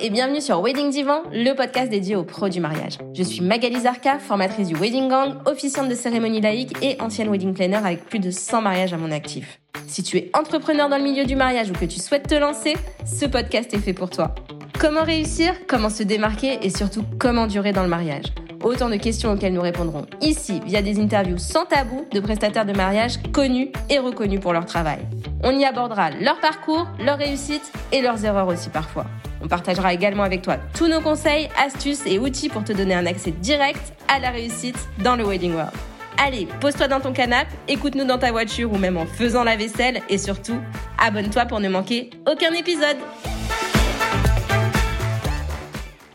et bienvenue sur Wedding Divan, le podcast dédié aux pros du mariage. Je suis Magali Zarka, formatrice du Wedding Gang, officiante de cérémonie laïque et ancienne wedding planner avec plus de 100 mariages à mon actif. Si tu es entrepreneur dans le milieu du mariage ou que tu souhaites te lancer, ce podcast est fait pour toi. Comment réussir, comment se démarquer et surtout comment durer dans le mariage? Autant de questions auxquelles nous répondrons ici via des interviews sans tabou de prestataires de mariage connus et reconnus pour leur travail. On y abordera leur parcours, leurs réussites et leurs erreurs aussi parfois. On partagera également avec toi tous nos conseils, astuces et outils pour te donner un accès direct à la réussite dans le Wedding World. Allez, pose-toi dans ton canapé, écoute-nous dans ta voiture ou même en faisant la vaisselle et surtout, abonne-toi pour ne manquer aucun épisode.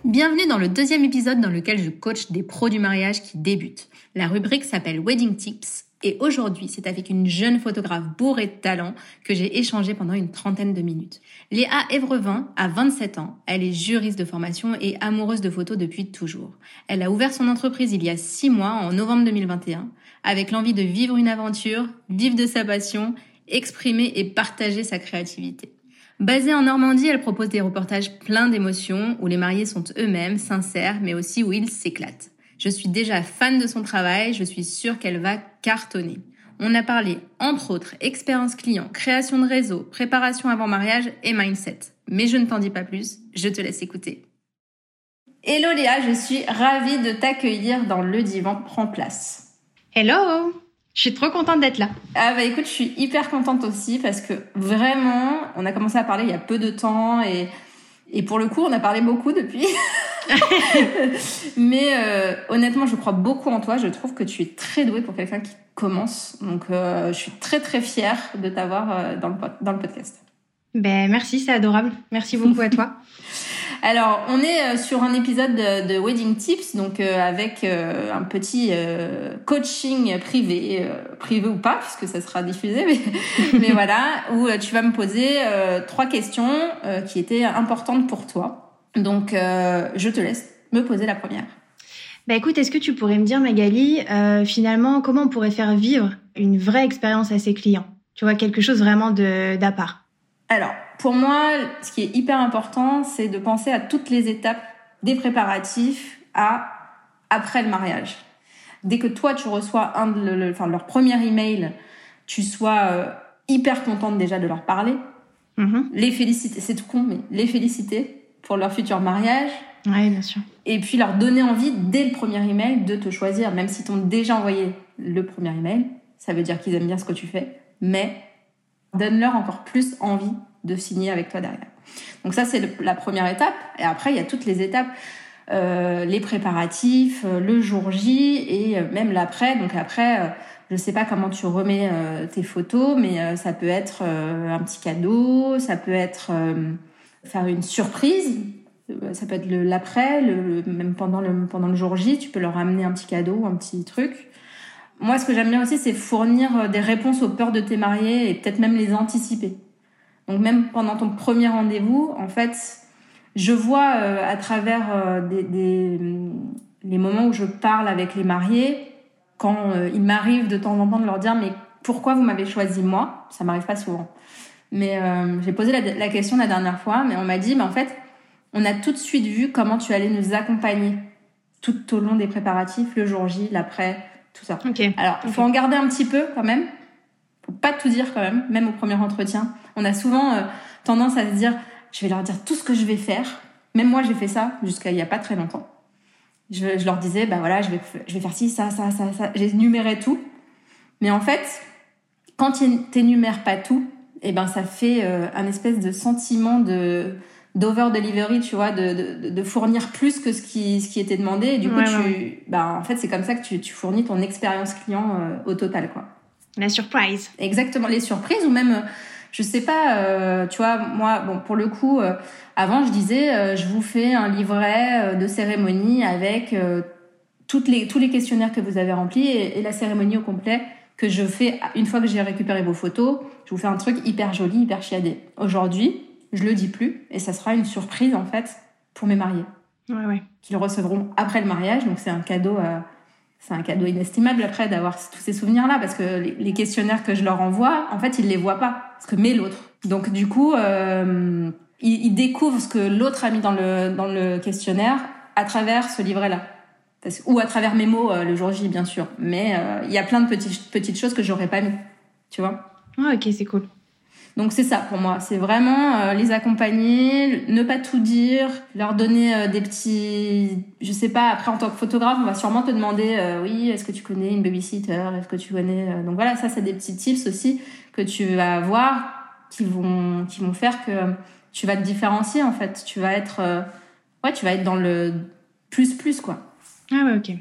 Bienvenue dans le deuxième épisode dans lequel je coach des pros du mariage qui débutent. La rubrique s'appelle Wedding Tips et aujourd'hui, c'est avec une jeune photographe bourrée de talent que j'ai échangé pendant une trentaine de minutes. Léa Évrevin a 27 ans. Elle est juriste de formation et amoureuse de photos depuis toujours. Elle a ouvert son entreprise il y a six mois, en novembre 2021, avec l'envie de vivre une aventure, vivre de sa passion, exprimer et partager sa créativité. Basée en Normandie, elle propose des reportages pleins d'émotions où les mariés sont eux-mêmes, sincères, mais aussi où ils s'éclatent. Je suis déjà fan de son travail, je suis sûre qu'elle va cartonner. On a parlé, entre autres, expérience client, création de réseau, préparation avant mariage et mindset. Mais je ne t'en dis pas plus, je te laisse écouter. Hello Léa, je suis ravie de t'accueillir dans Le Divan Prend Place. Hello Je suis trop contente d'être là. Ah bah écoute, je suis hyper contente aussi parce que vraiment, on a commencé à parler il y a peu de temps et, et pour le coup, on a parlé beaucoup depuis. Mais euh, honnêtement, je crois beaucoup en toi. Je trouve que tu es très douée pour quelqu'un qui commence. Donc, euh, je suis très très fière de t'avoir euh, dans, le, dans le podcast. Ben merci, c'est adorable. Merci beaucoup à toi. Alors, on est sur un épisode de, de Wedding Tips, donc avec un petit coaching privé, privé ou pas, puisque ça sera diffusé, mais, mais voilà, où tu vas me poser trois questions qui étaient importantes pour toi. Donc, euh, je te laisse me poser la première. Bah écoute, est-ce que tu pourrais me dire, Magali, euh, finalement, comment on pourrait faire vivre une vraie expérience à ses clients? Tu vois, quelque chose vraiment d'à part. Alors, pour moi, ce qui est hyper important, c'est de penser à toutes les étapes des préparatifs à après le mariage. Dès que toi, tu reçois un de enfin, leur premier email, tu sois euh, hyper contente déjà de leur parler, mm-hmm. les féliciter, c'est tout con, mais les féliciter, pour leur futur mariage. Oui, bien sûr. Et puis leur donner envie, dès le premier email, de te choisir. Même si t'ont déjà envoyé le premier email, ça veut dire qu'ils aiment bien ce que tu fais. Mais donne-leur encore plus envie de signer avec toi derrière. Donc ça, c'est la première étape. Et après, il y a toutes les étapes. Euh, les préparatifs, euh, le jour J et euh, même l'après. Donc après, euh, je sais pas comment tu remets tes photos, mais ça peut être un petit cadeau, ça peut être faire une surprise. Euh, ça peut être l'après, même pendant le, pendant le jour J, tu peux leur amener un petit cadeau, un petit truc. Moi, ce que j'aime bien aussi, c'est fournir euh, des réponses aux peurs de tes mariés et peut-être même les anticiper. Donc même pendant ton premier rendez-vous, en fait, je vois euh, à travers des, des, les moments où je parle avec les mariés, quand il m'arrive de temps en temps de leur dire mais pourquoi vous m'avez choisi moi? Ça m'arrive pas souvent. Mais euh, j'ai posé la, question la dernière fois, mais on m'a dit, mais en fait, on a tout de suite vu comment tu allais nous accompagner tout au long des préparatifs, le jour J, l'après, tout ça. Alors, il faut en garder un petit peu quand même. Faut pas tout dire quand même, même au premier entretien. On a souvent euh, tendance à se dire, je vais leur dire tout ce que je vais faire. Même moi, j'ai fait ça jusqu'à il y a pas très longtemps. Je, je leur disais, bah voilà, je vais, je vais faire ci, ça, ça, ça, ça. J'énumérais tout. Mais en fait, quand tu n'énumères pas tout, et eh ben ça fait euh, un espèce de sentiment de d'over delivery, tu vois, de, de, de, fournir plus que ce qui ce qui était demandé. Et du coup, tu, bah en fait, c'est comme ça que tu, tu fournis ton expérience client euh, au total, quoi. La surprise. Exactement, les surprises ou même, euh, je sais pas, tu vois, moi, bon, pour le coup, avant, je disais, je vous fais un livret de cérémonie avec toutes les tous les questionnaires que vous avez remplis et, et la cérémonie au complet que je fais une fois que j'ai récupéré vos photos. Je vous fais un truc hyper joli, hyper chiadé. Aujourd'hui, je le dis plus et ça sera une surprise en fait pour mes mariés. Ouais, ouais. Qu'ils recevront après le mariage. Donc c'est un cadeau, euh, c'est un cadeau inestimable après d'avoir tous ces souvenirs là parce que les, questionnaires que je leur envoie, en fait, ils les voient pas. Ce que met l'autre. Donc du coup, euh, il, il découvre ce que l'autre a mis dans le, dans le questionnaire à travers ce livret-là. Parce, ou à travers mes mots euh, le jour J, bien sûr. Mais euh, il y a plein de petites, petites choses que j'aurais pas mis. Tu vois Ah, ok, c'est cool. Donc c'est ça pour moi, c'est vraiment euh, les accompagner, ne pas tout dire, leur donner euh, des petits, je sais pas. Après en tant que photographe, on va sûrement te demander, euh, oui, est-ce que tu connais une babysitter, est-ce que tu connais, donc voilà, ça c'est des petits tips aussi que tu vas avoir qui vont qui vont faire que tu vas te différencier en fait, tu vas être, ouais, tu vas être dans le plus plus quoi. Ah ouais, ok.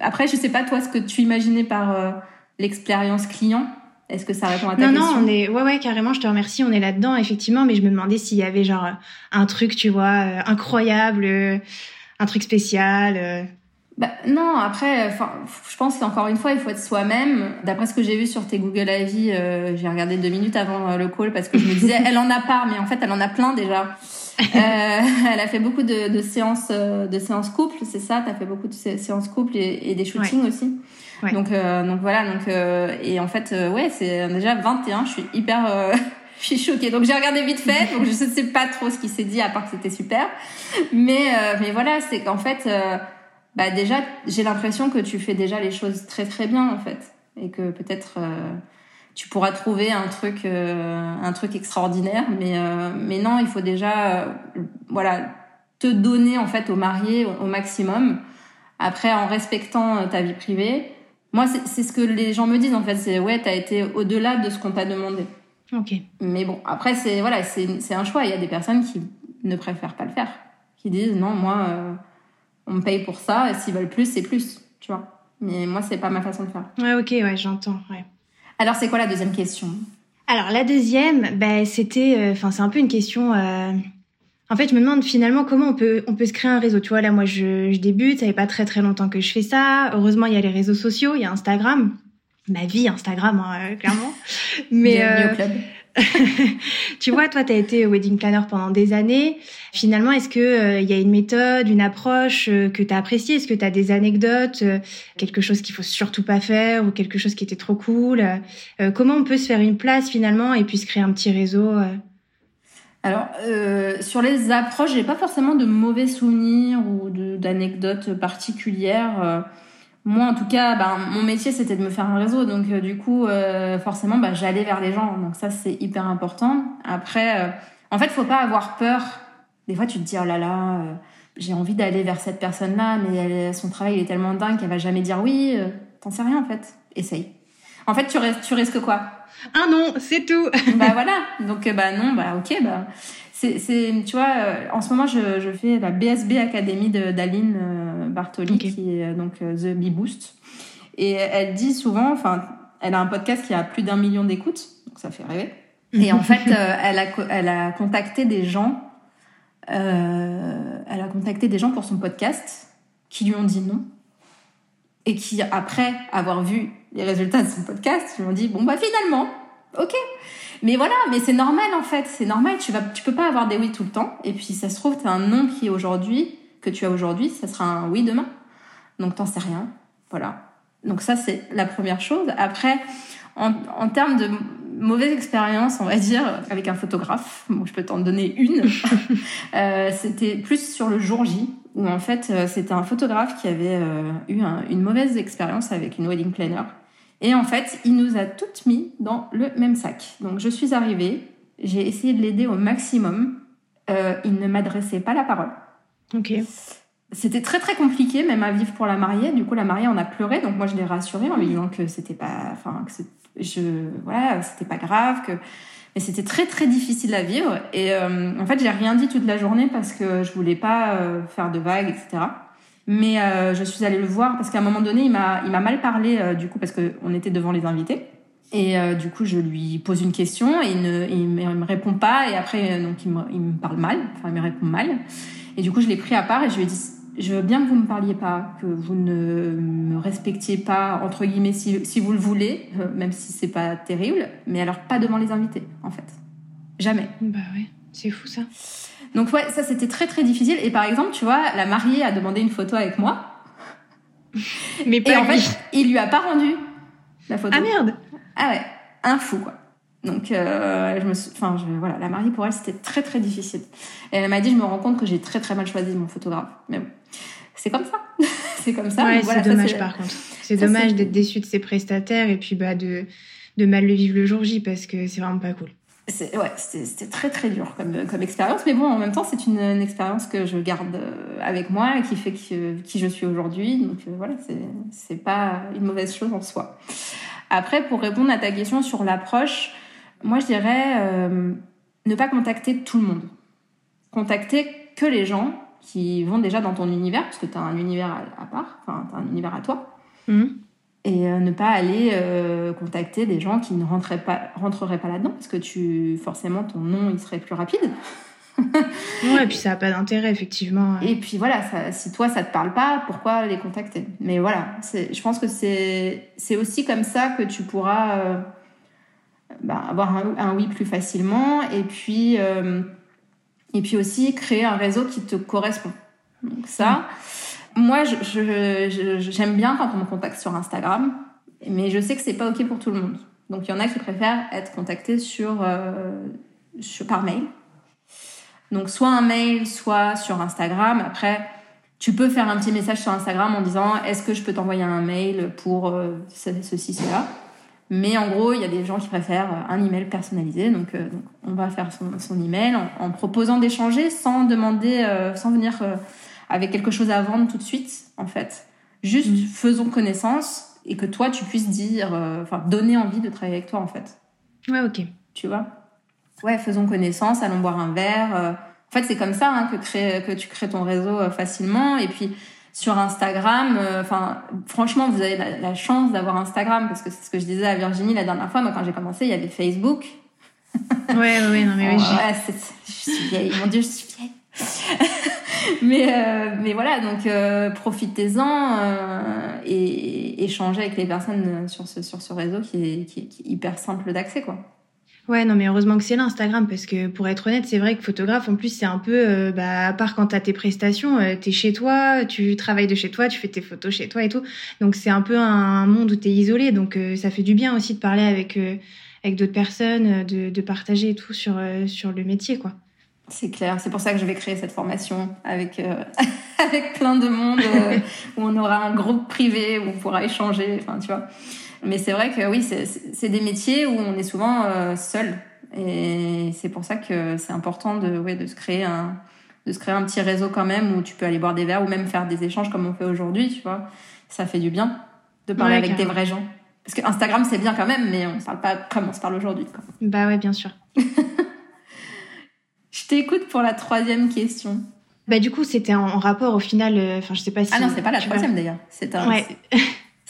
Après je sais pas toi ce que tu imaginais par l'expérience client. Est-ce que ça répond à ta non, question? Non, on est, ouais, ouais, carrément, je te remercie, on est là-dedans, effectivement, mais je me demandais s'il y avait genre un truc, tu vois, euh, incroyable, euh, un truc spécial. Euh. Bah, non, après, je pense qu'encore une fois, il faut être soi-même. D'après ce que j'ai vu sur tes Google Avis, euh, j'ai regardé deux minutes avant le call parce que je me disais, elle en a pas, mais en fait, elle en a plein déjà. euh, elle a fait beaucoup de, de séances, de séances couple, c'est ça. T'as fait beaucoup de séances couple et, et des shootings Ouais. aussi. Ouais. Donc, euh, donc voilà. Donc euh, et en fait, euh, ouais, c'est déjà 21. Je suis hyper, euh, je suis choquée. Donc j'ai regardé vite fait. Donc je sais pas trop ce qui s'est dit à part que c'était super. Mais euh, mais voilà, c'est qu'en fait, euh, bah déjà, j'ai l'impression que tu fais déjà les choses très très bien en fait, et que peut-être euh, tu pourras trouver un truc euh, un truc extraordinaire. Mais euh, mais non, il faut déjà, euh, voilà, te donner en fait au marié au, au maximum. Après, en respectant ta vie privée. Moi, c'est ce que les gens me disent en fait. C'est ouais, t'as été au-delà de ce qu'on t'a demandé. Ok. Mais bon, après, c'est voilà, c'est un choix. Il y a des personnes qui ne préfèrent pas le faire, qui disent non, moi, on me paye pour ça. Et s'ils veulent plus, c'est plus, tu vois. Mais moi, c'est pas ma façon de faire. Ouais, ok, ouais, j'entends, ouais. Alors, c'est quoi la deuxième question? Alors la deuxième, ben c'était, euh, enfin c'est un peu une question. euh, En fait, je me demande finalement comment on peut on peut se créer un réseau. Tu vois, là moi je, je débute, ça fait pas très très longtemps que je fais ça. Heureusement, il y a les réseaux sociaux, il y a Instagram, ma vie Instagram hein, euh, clairement. Mais Bienvenue au club. tu vois, toi, tu as été wedding planner pendant des années. Finalement, est-ce que euh, y a une méthode, une approche euh, que tu as appréciée? Est-ce que tu as des anecdotes, euh, quelque chose qu'il faut surtout pas faire ou quelque chose qui était trop cool? Euh, Comment on peut se faire une place finalement et puis se créer un petit réseau Alors, sur les approches, j'ai pas forcément de mauvais souvenirs ou d'anecdotes particulières. Moi, en tout cas, ben, mon métier, c'était de me faire un réseau. Donc, euh, du coup, euh, forcément, ben, j'allais vers les gens. Donc, ça, c'est hyper important. Après, euh, en fait, faut pas avoir peur. Des fois, tu te dis, oh là là, euh, j'ai envie d'aller vers cette personne-là, mais elle, son travail il est tellement dingue qu'elle va jamais dire oui. Euh, T'en sais rien, en fait. Essaye. En fait, tu, ris- tu risques quoi? Ah non, c'est tout. bah voilà donc bah non bah ok bah c'est tu vois euh, en ce moment je, je fais la BSB Academy de d'Aline euh, Bartoli qui est euh, donc euh, The Bee Boost. Et elle dit souvent enfin elle a un podcast qui a plus d'un million d'écoutes donc ça fait rêver. Et en fait elle a elle a contacté des gens elle a contacté des gens pour son podcast qui lui ont dit non. Et qui après avoir vu les résultats de son podcast lui ont dit bon bah finalement ok mais voilà mais c'est normal en fait. C'est normal tu vas tu peux pas avoir des oui tout le temps. Et puis ça se trouve t'as un non qui est aujourd'hui que tu as aujourd'hui ça sera un oui demain. Donc t'en sais rien. Voilà. Donc ça c'est la première chose. Après en, en termes de mauvaise expérience on va dire avec un photographe bon je peux t'en donner une Euh, c'était plus sur le jour J où en fait euh, c'était un photographe qui avait euh, eu un- une mauvaise expérience avec une wedding planner et en fait, il nous a toutes mis dans le même sac. Donc je suis arrivée, j'ai essayé de l'aider au maximum. Euh, il ne m'adressait pas la parole. Ok. C'était très très compliqué, même à vivre pour la mariée. Du coup, la mariée en a pleuré, donc moi je l'ai rassurée en lui disant que c'était pas, enfin que je, voilà, c'était pas grave, que mais c'était très très difficile à vivre. Et euh, en fait, j'ai rien dit toute la journée parce que je voulais pas euh, faire de vagues, etc. Mais euh, je suis allée le voir parce qu'à un moment donné, il m'a il m'a mal parlé euh, du coup parce que on était devant les invités. Et euh, du coup, je lui pose une question et il, ne, il, me, répond pas. Et après, donc, il me, il me parle mal. Enfin, il me répond mal. Et du coup, je l'ai pris à part et je lui ai dit Je veux bien que vous me parliez pas, que vous ne me respectiez pas, entre guillemets, si, si vous le voulez, même si c'est pas terrible. Mais alors, pas devant les invités, en fait. Jamais. Bah ouais, c'est fou ça. Donc, ouais, ça, c'était très, très difficile. Et par exemple, tu vois, la mariée a demandé une photo avec moi. Mais Et pas en lui. fait, il lui a pas rendu la photo. Ah merde. Ah ouais, un fou quoi. Donc, euh, je me enfin, je, voilà, la mariée pour elle, c'était très très difficile. Et elle m'a dit, je me rends compte que j'ai très très mal choisi mon photographe. Mais bon, c'est comme ça. c'est comme ça. Ouais, c'est dommage par contre. C'est dommage d'être déçu de ses prestataires et puis bah de de mal le vivre le jour J parce que c'est vraiment pas cool. Ouais, c'était très très dur comme, comme expérience, mais bon, en même temps, c'est une, expérience que je garde euh, avec moi et qui fait que, qui je suis aujourd'hui. Donc euh, voilà, c'est pas une mauvaise chose en soi. Après, pour répondre à ta question sur l'approche, moi, je dirais euh, ne pas contacter tout le monde. Contacter que les gens qui vont déjà dans ton univers, parce que tu as un univers à, part, enfin, tu as un univers à toi. Mmh. Et euh, ne pas aller euh, contacter des gens qui ne rentreraient pas, rentreraient pas là-dedans, parce que tu, forcément, ton nom, il serait plus rapide. ouais, et puis ça n'a pas d'intérêt, effectivement. Et puis voilà, ça, si toi, ça te parle pas, pourquoi les contacter? Mais voilà, je pense que c'est aussi comme ça que tu pourras bah, avoir un, oui plus facilement et puis, euh, et puis aussi créer un réseau qui te correspond. Donc ça, moi, j'aime bien quand on me contacte sur Instagram, mais je sais que c'est pas OK pour tout le monde. Donc il y en a qui préfèrent être contactés euh, par mail. Donc soit un mail, soit sur Instagram. Après, tu peux faire un petit message sur Instagram en disant est-ce que je peux t'envoyer un mail pour euh, ceci, cela? Mais en gros, il y a des gens qui préfèrent un email personnalisé. Donc, euh, on va faire son, son email en, proposant d'échanger sans demander, sans venir avec quelque chose à vendre tout de suite, en fait. Juste mm. faisons connaissance et que toi, tu puisses dire, enfin, donner envie de travailler avec toi, en fait. Ouais, ok. Tu vois? Ouais, faisons connaissance, allons boire un verre. En fait, c'est comme ça hein, que, crée, que tu crées ton réseau facilement. Et puis, sur Instagram, euh, enfin, franchement, vous avez la, chance d'avoir Instagram parce que c'est ce que je disais à Virginie la dernière fois. Moi, quand j'ai commencé, il y avait Facebook. ouais, ouais, non, mais oui. je suis vieille. Mon Dieu, je suis vieille. mais euh, mais voilà, donc euh, profitez-en et échangez avec les personnes sur ce sur ce réseau qui est, hyper simple d'accès, quoi. Ouais, non, mais heureusement que c'est là Instagram parce que pour être honnête, c'est vrai que photographe, en plus, c'est un peu, euh, bah, à part quand t'as tes prestations, euh, t'es chez toi, tu travailles de chez toi, tu fais tes photos chez toi et tout. Donc c'est un peu un, monde où t'es isolé. Donc euh, ça fait du bien aussi de parler avec avec d'autres personnes, de, de partager et tout sur sur le métier, quoi. C'est clair, c'est pour ça que je vais créer cette formation avec avec plein de monde où on aura un groupe privé où on pourra échanger. Enfin, tu vois. Mais c'est vrai que oui, c'est des métiers où on est souvent euh, seul. Et c'est pour ça que c'est important de, ouais, de, se créer un, de se créer un petit réseau quand même où tu peux aller boire des verres ou même faire des échanges comme on fait aujourd'hui, tu vois. Ça fait du bien de parler avec des vrais gens. Parce que Instagram, c'est bien quand même, mais on ne parle pas comme on se parle aujourd'hui. Bah ouais, bien sûr. t'écoute pour la troisième question. Bah du coup, c'était en rapport au final. Euh, enfin, je sais pas si. Ah non, c'est pas la troisième d'ailleurs. C'est un. Ouais.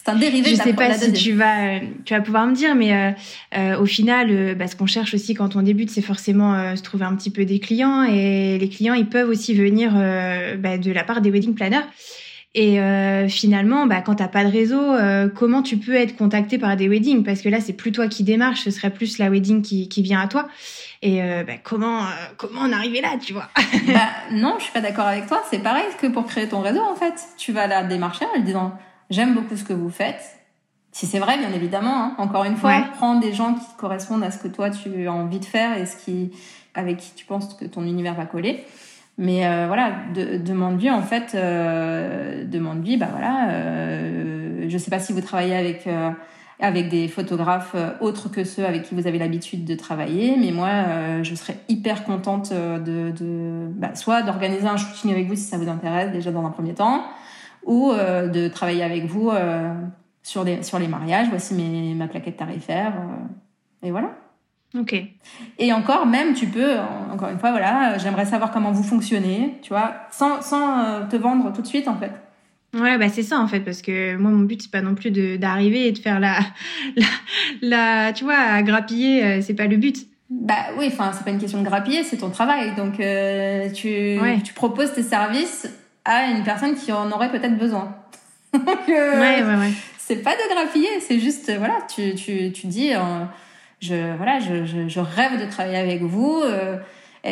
C'est un dérivé. Je sais pas si tu vas, tu vas pouvoir me dire, mais euh, euh, au final, euh, bah, ce qu'on cherche aussi quand on débute, c'est forcément se trouver un petit peu des clients, et les clients, ils peuvent aussi venir bah, de la part des wedding planners. Et finalement, bah, quand t'as pas de réseau, comment tu peux être contacté par des weddings? Parce que là, c'est plus toi qui démarche, ce serait plus la wedding qui, qui vient à toi. Et bah, comment comment en arriver là, tu vois? Bah, Non, je suis pas d'accord avec toi. C'est pareil que pour créer ton réseau, en fait. Tu vas la démarcher en lui disant J'aime beaucoup ce que vous faites. Si c'est vrai, bien évidemment. Hein. Encore une fois, prends des gens qui correspondent à ce que toi tu as envie de faire et ce qui, avec qui tu penses que ton univers va coller. Mais euh, voilà, de, demande-lui en fait, euh, demande-lui, bah voilà, euh, je sais pas si vous travaillez avec euh, avec des photographes euh, autres que ceux avec qui vous avez l'habitude de travailler, mais moi, je serais hyper contente de, de bah, soit d'organiser un shooting avec vous si ça vous intéresse déjà dans un premier temps, ou euh, de travailler avec vous euh, sur, les, sur les mariages. Voici mes, ma plaquette tarifaire. Euh, et voilà. Ok. Et encore, même, tu peux, encore une fois, voilà, j'aimerais savoir comment vous fonctionnez, tu vois, sans, sans te vendre tout de suite, en fait. Ouais, bah c'est ça en fait, parce que moi mon but c'est pas non plus de d'arriver et de faire la, la, la, tu vois, à grappiller, c'est pas le but. Bah oui, enfin c'est pas une question de grappiller, c'est ton travail, donc tu, tu proposes tes services à une personne qui en aurait peut-être besoin. Donc, euh, ouais, ouais, ouais. c'est pas de graphiller, c'est juste, voilà, tu, tu, tu dis, euh, je, voilà, je, je, je, rêve de travailler avec vous, euh,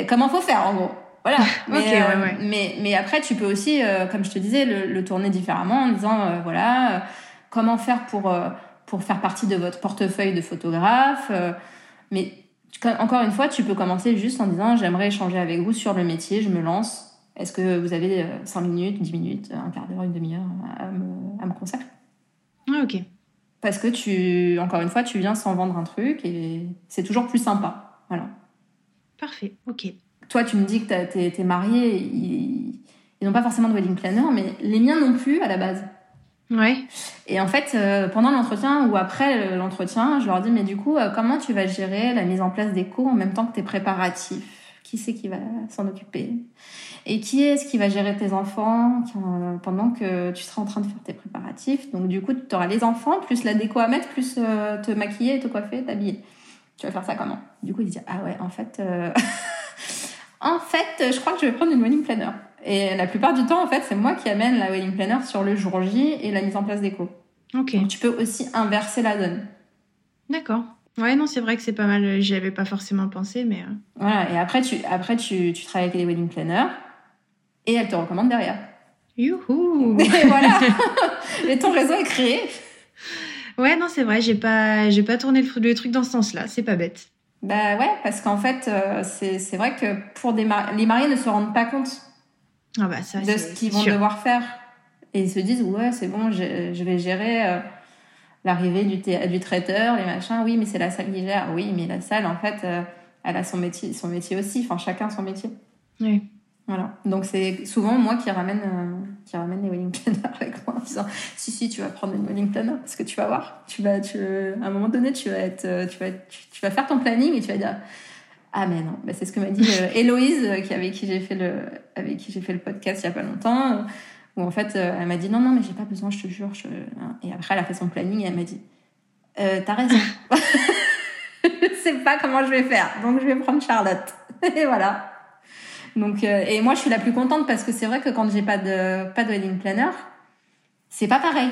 comment faut faire, en gros? Voilà. Mais, ouais, mais, mais, après, tu peux aussi, comme je te disais, le, le tourner différemment en disant, voilà, comment faire pour, pour faire partie de votre portefeuille de photographe, Mais encore une fois, tu peux commencer juste en disant j'aimerais échanger avec vous sur le métier, je me lance. Est-ce que vous avez 5 minutes, 10 minutes, un quart d'heure, une demi-heure à me, à me consacrer? Ah, Ok. Parce que tu, encore une fois, tu viens sans vendre un truc et c'est toujours plus sympa. Voilà. Parfait, ok. Toi, tu me dis que tu es, marié, ils n'ont pas forcément de wedding planner, mais les miens non plus à la base. Ouais. Et en fait, euh, pendant l'entretien ou après l'entretien, je leur dis, mais du coup, euh, comment tu vas gérer la mise en place des cours en même temps que tes préparatifs? Qui c'est qui va s'en occuper? Et qui est-ce qui va gérer tes enfants pendant que tu seras en train de faire tes préparatifs? Donc du coup, tu auras les enfants, plus la déco à mettre, plus euh, te maquiller, te coiffer, t'habiller. Tu vas faire ça comment? Du coup, ils disent, ah ouais, en fait... en fait, je crois que je vais prendre une wedding planner. Et la plupart du temps, en fait, c'est moi qui amène la wedding planner sur le jour J et la mise en place des. Ok. Donc tu peux aussi inverser la donne. D'accord. Ouais, non, c'est vrai que c'est pas mal. J'y avais pas forcément pensé, mais. Euh. Voilà. Et après, tu, après tu, tu travailles avec les wedding planners et elle te recommande derrière. Youhou Et voilà. et ton réseau est créé. Ouais, non, c'est vrai. J'ai pas, j'ai pas tourné le, le truc dans ce sens-là. C'est pas bête. Bah ouais, parce qu'en fait, euh, c'est vrai que pour des les mariés ne se rendent pas compte ah bah ça, de ce qu'ils vont devoir faire. Et ils se disent, ouais, c'est bon, je, je, vais gérer euh, l'arrivée du, du traiteur, les machins. Oui, mais c'est la salle qui gère. Oui, mais la salle, en fait, euh, elle a son métier, son métier aussi. Enfin, chacun son métier. Oui. Voilà. Donc, c'est souvent moi qui ramène, euh, qui ramène les wedding planners avec moi en disant, si, si, tu vas prendre une wedding planner parce que tu vas voir. Tu vas, tu, à un moment donné, tu vas être, tu vas, tu vas faire ton planning et tu vas dire, ah mais non, bah, c'est ce que m'a dit euh, Héloïse, euh, qui avec qui j'ai fait le avec qui j'ai fait le podcast il y a pas longtemps, euh, où en fait elle m'a dit non non mais j'ai pas besoin, je te jure. Hein. Et après elle a fait son planning et elle m'a dit euh, t'as raison, je sais pas comment je vais faire, donc je vais prendre Charlotte. et voilà. Donc et moi je suis la plus contente parce que c'est vrai que quand j'ai pas de pas de wedding planner, c'est pas pareil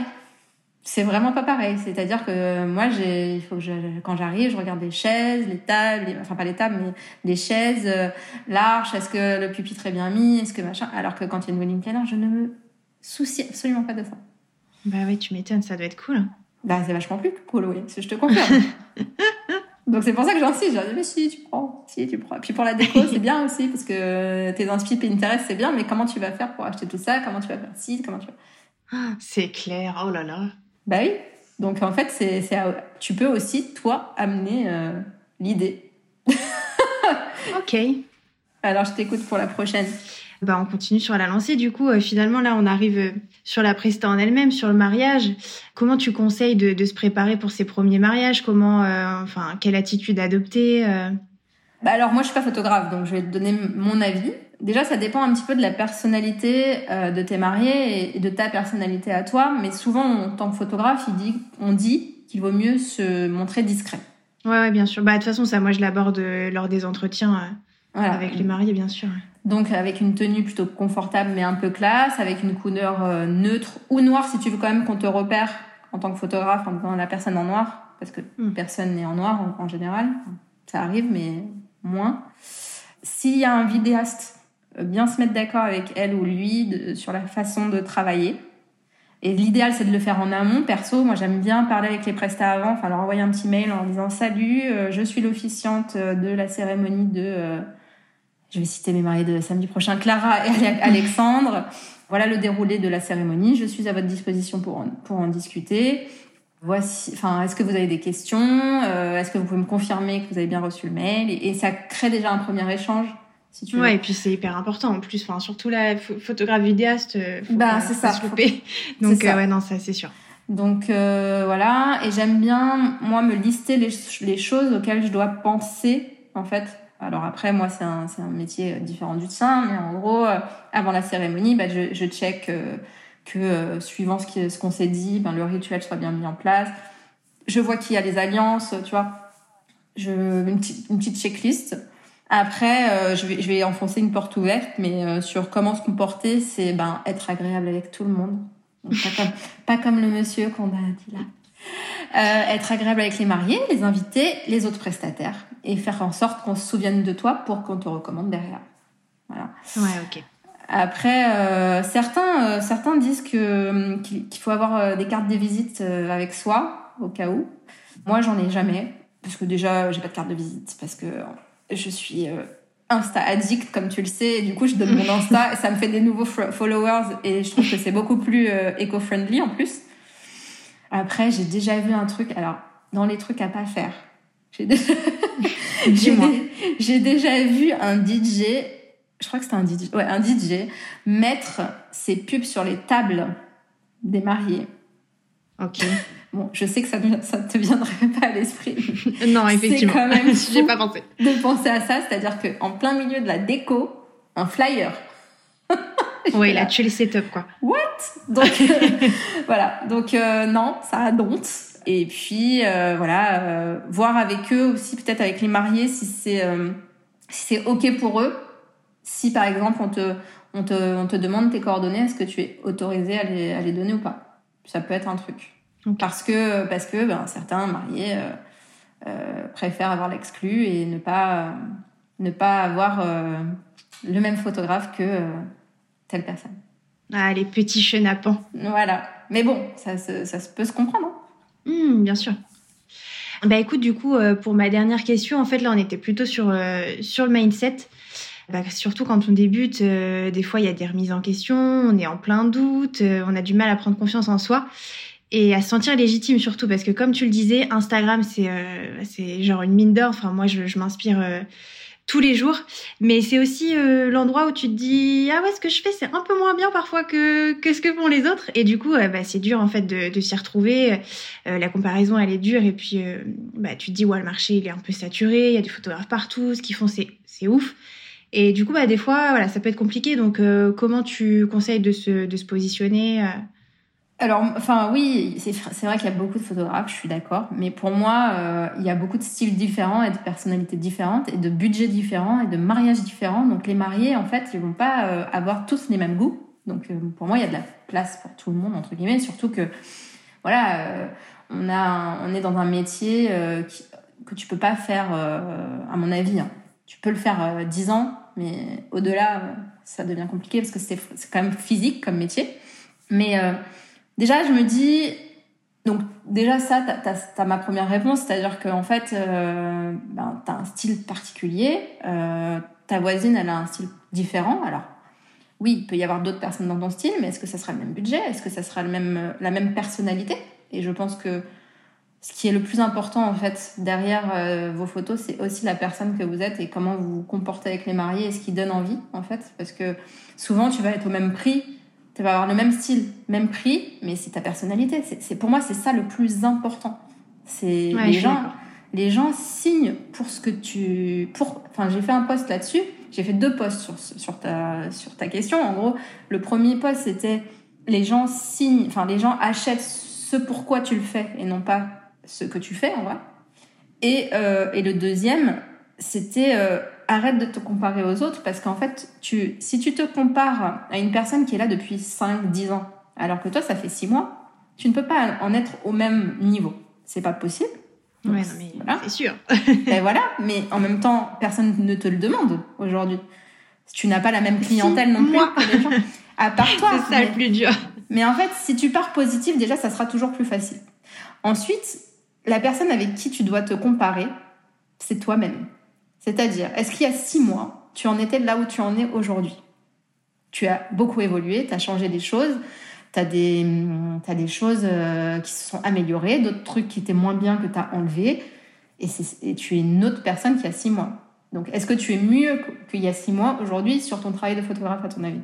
c'est vraiment pas pareil. C'est-à-dire que moi, j'ai, il faut que je, quand j'arrive, je regarde les chaises, les tables, enfin pas les tables, mais les chaises, euh, l'arche, est-ce que le pupitre est bien mis, est-ce que machin? Alors que quand il y a une wedding planner, je ne me soucie absolument pas de ça. Bah oui, tu m'étonnes, ça doit être cool. Bah c'est vachement plus cool, oui, je te confirme. Donc c'est pour ça que j'insiste, je dis mais si tu prends, si tu prends. Puis pour la déco c'est bien aussi parce que tes inspi Pinterest c'est bien, mais comment tu vas faire pour acheter tout ça? Comment tu vas faire ci? Comment tu vas ah, C'est clair, oh là là. Bah oui. Donc en fait, c'est, c'est, tu peux aussi, toi, amener euh, l'idée. ok. Alors je t'écoute pour la prochaine. Bah, on continue sur la lancée. Du coup, euh, finalement, là, on arrive euh, sur la presta en elle-même, sur le mariage. Comment tu conseilles de, de se préparer pour ces premiers mariages? Comment, enfin, quelle attitude adopter bah alors moi je suis pas photographe donc je vais te donner mon avis. Déjà ça dépend un petit peu de la personnalité euh, de tes mariés et de ta personnalité à toi, mais souvent en tant que photographe il dit, on dit qu'il vaut mieux se montrer discret. Ouais, ouais bien sûr. Bah de toute façon ça moi je l'aborde euh, lors des entretiens euh, avec les mariés bien sûr. Donc avec une tenue plutôt confortable mais un peu classe, avec une couleur neutre ou noire si tu veux quand même qu'on te repère en tant que photographe en disant la personne en noir parce que hmm. personne n'est en noir en général. Ça arrive mais moins. S'il y a un vidéaste, euh, bien se mettre d'accord avec elle ou lui sur la façon de travailler. Et l'idéal, c'est de le faire en amont. Perso, moi, j'aime bien parler avec les prestats avant, enfin leur envoyer un petit mail en disant Salut, euh, je suis l'officiante euh, de la cérémonie de. Je vais citer mes mariés de samedi prochain, Clara et Alexandre. voilà le déroulé de la cérémonie. Je suis à votre disposition pour pour en discuter. Voici, enfin, est-ce que vous avez des questions? Euh, Est-ce que vous pouvez me confirmer que vous avez bien reçu le mail? Et, ça crée déjà un premier échange. Si tu veux. Ouais, et puis c'est hyper important en plus. Enfin, surtout la photographe vidéaste. Euh, bah, c'est ça. Donc, euh, ouais, non, ça c'est sûr. Donc euh, voilà, et j'aime bien moi me lister les, les, choses auxquelles je dois penser en fait. Alors après moi c'est un, un métier différent du tien, mais en gros avant la cérémonie, bah, je, je check que euh, suivant ce qu'on s'est dit, ben, le rituel soit bien mis en place. Je vois qu'il y a les alliances, tu vois. Je, une, petite, une petite checklist. Après, euh, je, vais, je vais enfoncer une porte ouverte, mais euh, sur comment se comporter, c'est ben, être agréable avec tout le monde. pas, comme, pas comme le monsieur qu'on a dit là. être agréable avec les mariés, les invités, les autres prestataires. Et faire en sorte qu'on se souvienne de toi pour qu'on te recommande derrière. Voilà. Ouais, ok. Après, euh, certains, euh, certains disent que qu'il faut avoir euh, des cartes de visite avec soi au cas où. Moi, j'en ai jamais parce que déjà, j'ai pas de carte de visite, parce que je suis euh, Insta addict, comme tu le sais. Et du coup, je donne mon Insta, et ça me fait des nouveaux followers, et je trouve que c'est beaucoup plus euh, éco-friendly en plus. Après, j'ai déjà vu un truc. Alors, dans les trucs à pas faire, j'ai déjà, vu un DJ. Je crois que c'était un DJ. Ouais, un DJ mettre ses pubs sur les tables des mariés. Ok. Bon, je sais que ça ne ça te viendrait pas à l'esprit. non, effectivement. C'est quand même J'ai pas pensé. De penser à ça, c'est-à-dire qu'en plein milieu de la déco, un flyer. oui, là, tu les setup, quoi. What? Donc, euh, voilà. Donc, euh, non, ça a honte. Et puis, euh, voilà, euh, voir avec eux aussi, peut-être avec les mariés, si c'est si c'est OK pour eux. Si, par exemple, on te, on te, on te demande tes coordonnées, est-ce que tu es autorisé à les, à les donner ou pas? Ça peut être un truc. Parce que, parce que ben, certains mariés préfèrent avoir l'exclu et ne pas, ne pas avoir le même photographe que telle personne. Ah, les petits chenapans. Voilà. Mais bon, ça, se- ça peut se comprendre. hein. Hmm, bien sûr. Bah écoute, du coup, euh, pour ma dernière question, en fait, là, on était plutôt sur, euh, sur le mindset. Bah, surtout quand on débute, euh, des fois, il y a des remises en question, on est en plein doute, on a du mal à prendre confiance en soi et à se sentir légitime surtout parce que comme tu le disais, Instagram, c'est genre une mine d'or. Enfin, moi, je, je m'inspire tous les jours. Mais c'est aussi euh, l'endroit où tu te dis ah ouais ce que je fais c'est un peu moins bien parfois que que ce que font les autres. Et du coup bah, c'est dur en fait de, de s'y retrouver. Euh, la comparaison elle est dure. Et puis euh, bah tu te dis ouais le marché il est un peu saturé. Il y a des photographes partout. Ce qu'ils font c'est c'est ouf. Et du coup bah des fois voilà ça peut être compliqué. Donc euh, comment tu conseilles de se de se positionner euh Alors, enfin, oui, c'est vrai qu'il y a beaucoup de photographes, je suis d'accord. Mais pour moi, euh, il y a beaucoup de styles différents et de personnalités différentes et de budgets différents et de mariages différents. Donc, les mariés, en fait, ils vont pas euh, avoir tous les mêmes goûts. Donc, euh, pour moi, il y a de la place pour tout le monde, entre guillemets. Surtout que, voilà, on, a, on est dans un métier que tu peux pas faire, à mon avis. hein. Tu peux le faire euh, 10 ans, mais au-delà, ça devient compliqué parce que c'est quand même physique comme métier. Mais déjà, je me dis, donc déjà ça, t'as as, ma première réponse, c'est-à-dire qu'en fait, euh, ben, t'as un style particulier, euh, ta voisine, elle a un style différent. Alors, oui, il peut y avoir d'autres personnes dans ton style, mais est-ce que ça sera le même budget? Est-ce que ça sera le même, euh, la même personnalité? Et je pense que ce qui est le plus important en fait derrière euh, vos photos, c'est aussi la personne que vous êtes et comment vous vous comportez avec les mariés et ce qui donne envie en fait. Parce que souvent tu vas être au même prix, tu vas avoir le même style, même prix, mais c'est ta personnalité. C'est c'est- pour moi c'est ça le plus important. C'est Ouais, les gens, les gens signent pour ce que tu, pour. Enfin j'ai fait un post là-dessus. J'ai fait deux posts sur sur ta sur ta question. En gros, le premier post c'était les gens signent, enfin les gens achètent ce pourquoi tu le fais et non pas ce que tu fais en vrai. Et, euh, et le deuxième, c'était euh, arrête de te comparer aux autres parce qu'en fait, tu, si tu te compares à une personne qui est là depuis 5, 10 ans, alors que toi, ça fait 6 mois, tu ne peux pas en être au même niveau. C'est pas possible. Donc, ouais non, mais voilà. c'est sûr voilà, mais en même temps, personne ne te le demande aujourd'hui. Tu n'as pas la même clientèle non plus moi. que les gens. À part toi. c'est ça mais- le plus dur mais en fait, si tu pars positif, déjà, ça sera toujours plus facile. Ensuite, la personne avec qui tu dois te comparer, c'est toi-même. C'est-à-dire, est-ce qu'il y a six mois, tu en étais là où tu en es aujourd'hui? Tu as beaucoup évolué, tu as changé des choses, tu as des, t'as des choses euh, qui se sont améliorées, d'autres trucs qui étaient moins bien que tu as enlevés, et, et tu es une autre personne qui a six mois. Donc, est-ce que tu es mieux qu'il y a six mois aujourd'hui sur ton travail de photographe, à ton avis?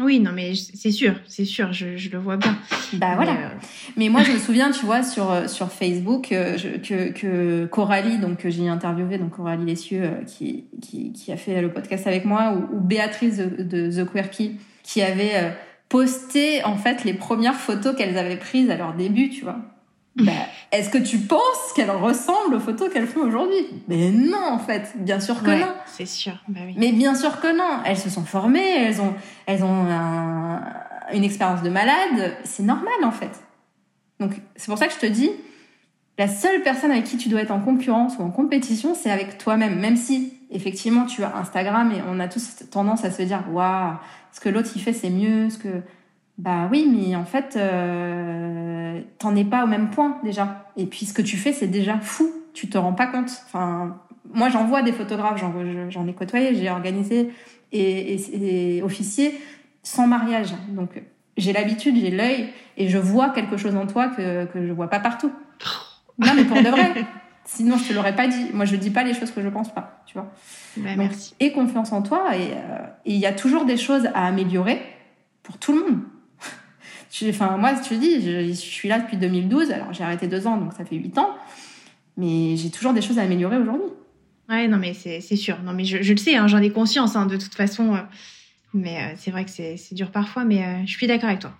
Oui non mais c'est sûr c'est sûr je, je le vois bien Bah voilà. Mais, euh, Mais moi, je me souviens, tu vois, sur, euh, sur Facebook, euh, je- que, que Coralie, donc que j'ai interviewé, donc Coralie Lessieux, euh, qui, qui, qui a fait le podcast avec moi, ou, ou Béatrice de, de The Quirky, qui avait posté en fait les premières photos qu'elles avaient prises à leur début, tu vois. Bah, Est-ce que tu penses qu'elles ressemblent aux photos qu'elles font aujourd'hui? Mais non, en fait, bien sûr que ouais, non. c'est sûr bah oui Mais bien sûr que non. Elles se sont formées, elles ont, elles ont un- une expérience de malade. C'est normal en fait. Donc c'est pour ça que je te dis, la seule personne avec qui tu dois être en concurrence ou en compétition, c'est avec toi-même. Même si effectivement tu as Instagram et on a tous tendance à se dire, waouh, ce que l'autre il fait c'est mieux, ce que bah oui, mais en fait, euh, t'en es pas au même point déjà. Et puis ce que tu fais, c'est déjà fou. Tu te rends pas compte. Enfin, moi, j'en vois des photographes, j'en ai côtoyé, j'ai organisé et, et, officier sans mariage. Donc, j'ai l'habitude, j'ai l'œil et je vois quelque chose en toi que, que je vois pas partout. Non, mais pour de vrai. Sinon, je te l'aurais pas dit. Moi, je dis pas les choses que je pense pas, tu vois. Bah, merci. Et confiance en toi. Et euh, il y a toujours des choses à améliorer pour tout le monde. Enfin, moi, je te dis, je, suis là depuis 2012. Alors, j'ai arrêté deux ans, donc ça fait huit ans. Mais j'ai toujours des choses à améliorer aujourd'hui. Ouais, non, mais c'est sûr. Non, mais je, je le sais, hein, j'en ai conscience, hein, de toute façon. Euh, mais euh, c'est vrai que c'est dur parfois, mais je suis d'accord avec toi.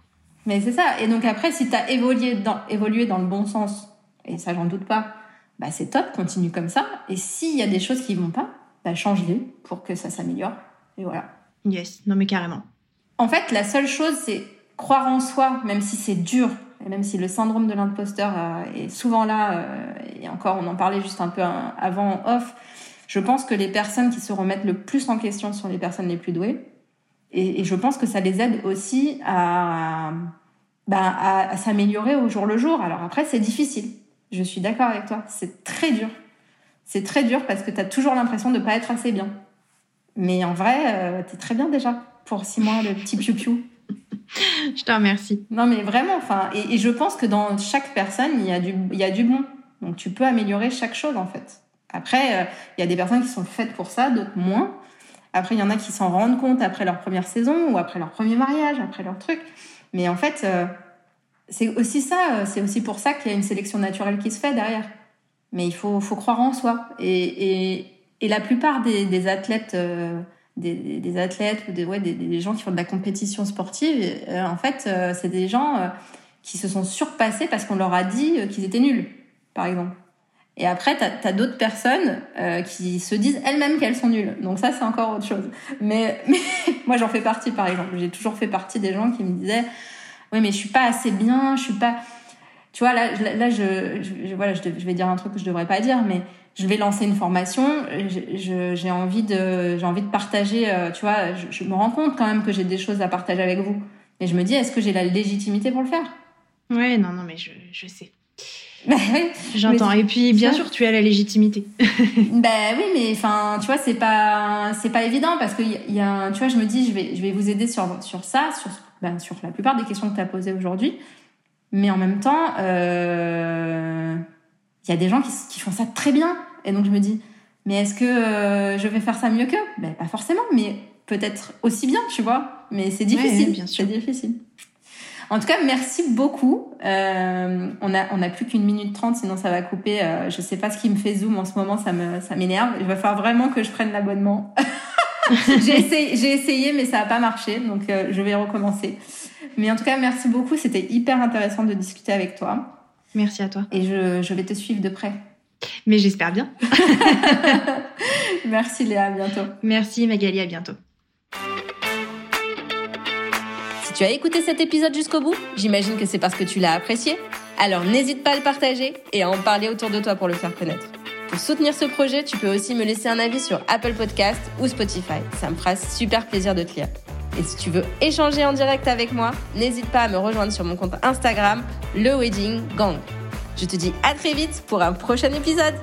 Mais c'est ça. Et donc après, si tu as évolué dans, évolué dans le bon sens, et ça, j'en doute pas, bah, c'est top, continue comme ça. Et s'il y a des choses qui vont pas, bah, change-les pour que ça s'améliore. Et voilà. Yes, non mais carrément. En fait, la seule chose, c'est croire en soi, même si c'est dur, et même si le syndrome de l'imposteur euh, est souvent là, euh, et encore, on en parlait juste un peu avant off, je pense que les personnes qui se remettent le plus en question sont les personnes les plus douées. Et, je pense que ça les aide aussi à, bah, à s'améliorer au jour le jour. Alors après, c'est difficile. Je suis d'accord avec toi. C'est très dur. C'est très dur parce que tu as toujours l'impression de ne pas être assez bien. Mais en vrai, euh, tu es très bien déjà pour six mois, le petit piou-piou. je te remercie. Non, mais vraiment, enfin, et, je pense que dans chaque personne, il y, a du, il y a du bon. Donc tu peux améliorer chaque chose en fait. Après, euh, il y a des personnes qui sont faites pour ça, d'autres moins. Après, il y en a qui s'en rendent compte après leur première saison ou après leur premier mariage, après leur truc. Mais en fait, euh, c'est aussi ça, euh, c'est aussi pour ça qu'il y a une sélection naturelle qui se fait derrière. Mais il faut, faut croire en soi. Et, et, la plupart des, athlètes, des, athlètes ou des, ouais, des, gens qui font de la compétition sportive, euh, en fait, c'est des gens qui se sont surpassés parce qu'on leur a dit qu'ils étaient nuls, par exemple. Et après, tu as, d'autres personnes qui se disent elles-mêmes qu'elles sont nulles. Donc ça, c'est encore autre chose. Mais, mais moi, j'en fais partie, par exemple. J'ai toujours fait partie des gens qui me disaient oui, mais je suis pas assez bien, je suis pas. Tu vois, là, là, je, je voilà, je, vais dire un truc que je devrais pas dire, mais je vais lancer une formation. J'ai envie de, j'ai envie de partager. Euh, tu vois, je, me rends compte quand même que j'ai des choses à partager avec vous. Mais je me dis, est-ce que j'ai la légitimité pour le faire? Ouais, non, non, mais je, je sais. Bah J'entends. Et puis, bien sûr, tu as la légitimité. ben oui, mais enfin, tu vois, c'est pas, c'est pas évident parce que y, y a, tu vois, je me dis, je vais, je vais vous aider sur, sur ça, sur ben, sur la plupart des questions que tu as posées aujourd'hui. Mais en même temps, il y a des gens qui, qui, font ça très bien. Et donc je me dis, mais est-ce que euh, je vais faire ça mieux qu'eux? Ben, Pas forcément, mais peut-être aussi bien, tu vois. Mais c'est difficile. bien sûr. C'est difficile. En tout cas, merci beaucoup. Euh, on a on a plus qu'une minute trente, sinon ça va couper. Euh, je sais pas ce qui me fait zoom en ce moment, ça me ça m'énerve. Il va falloir vraiment que je prenne l'abonnement. j'ai essayé, j'ai essayé, mais ça n'a pas marché, donc euh, je vais recommencer. Mais en tout cas, merci beaucoup. C'était hyper intéressant de discuter avec toi. Merci à toi. Et je, je vais te suivre de près. Mais j'espère bien. merci Léa, à bientôt. Merci Magali, à bientôt. Si tu as écouté cet épisode jusqu'au bout, j'imagine que c'est parce que tu l'as apprécié. Alors n'hésite pas à le partager et à en parler autour de toi pour le faire connaître. Pour soutenir ce projet, tu peux aussi me laisser un avis sur Apple Podcast ou Spotify. Ça me fera super plaisir de te lire. Et si tu veux échanger en direct avec moi, n'hésite pas à me rejoindre sur mon compte Instagram, le Wedding Gang. Je te dis à très vite pour un prochain épisode.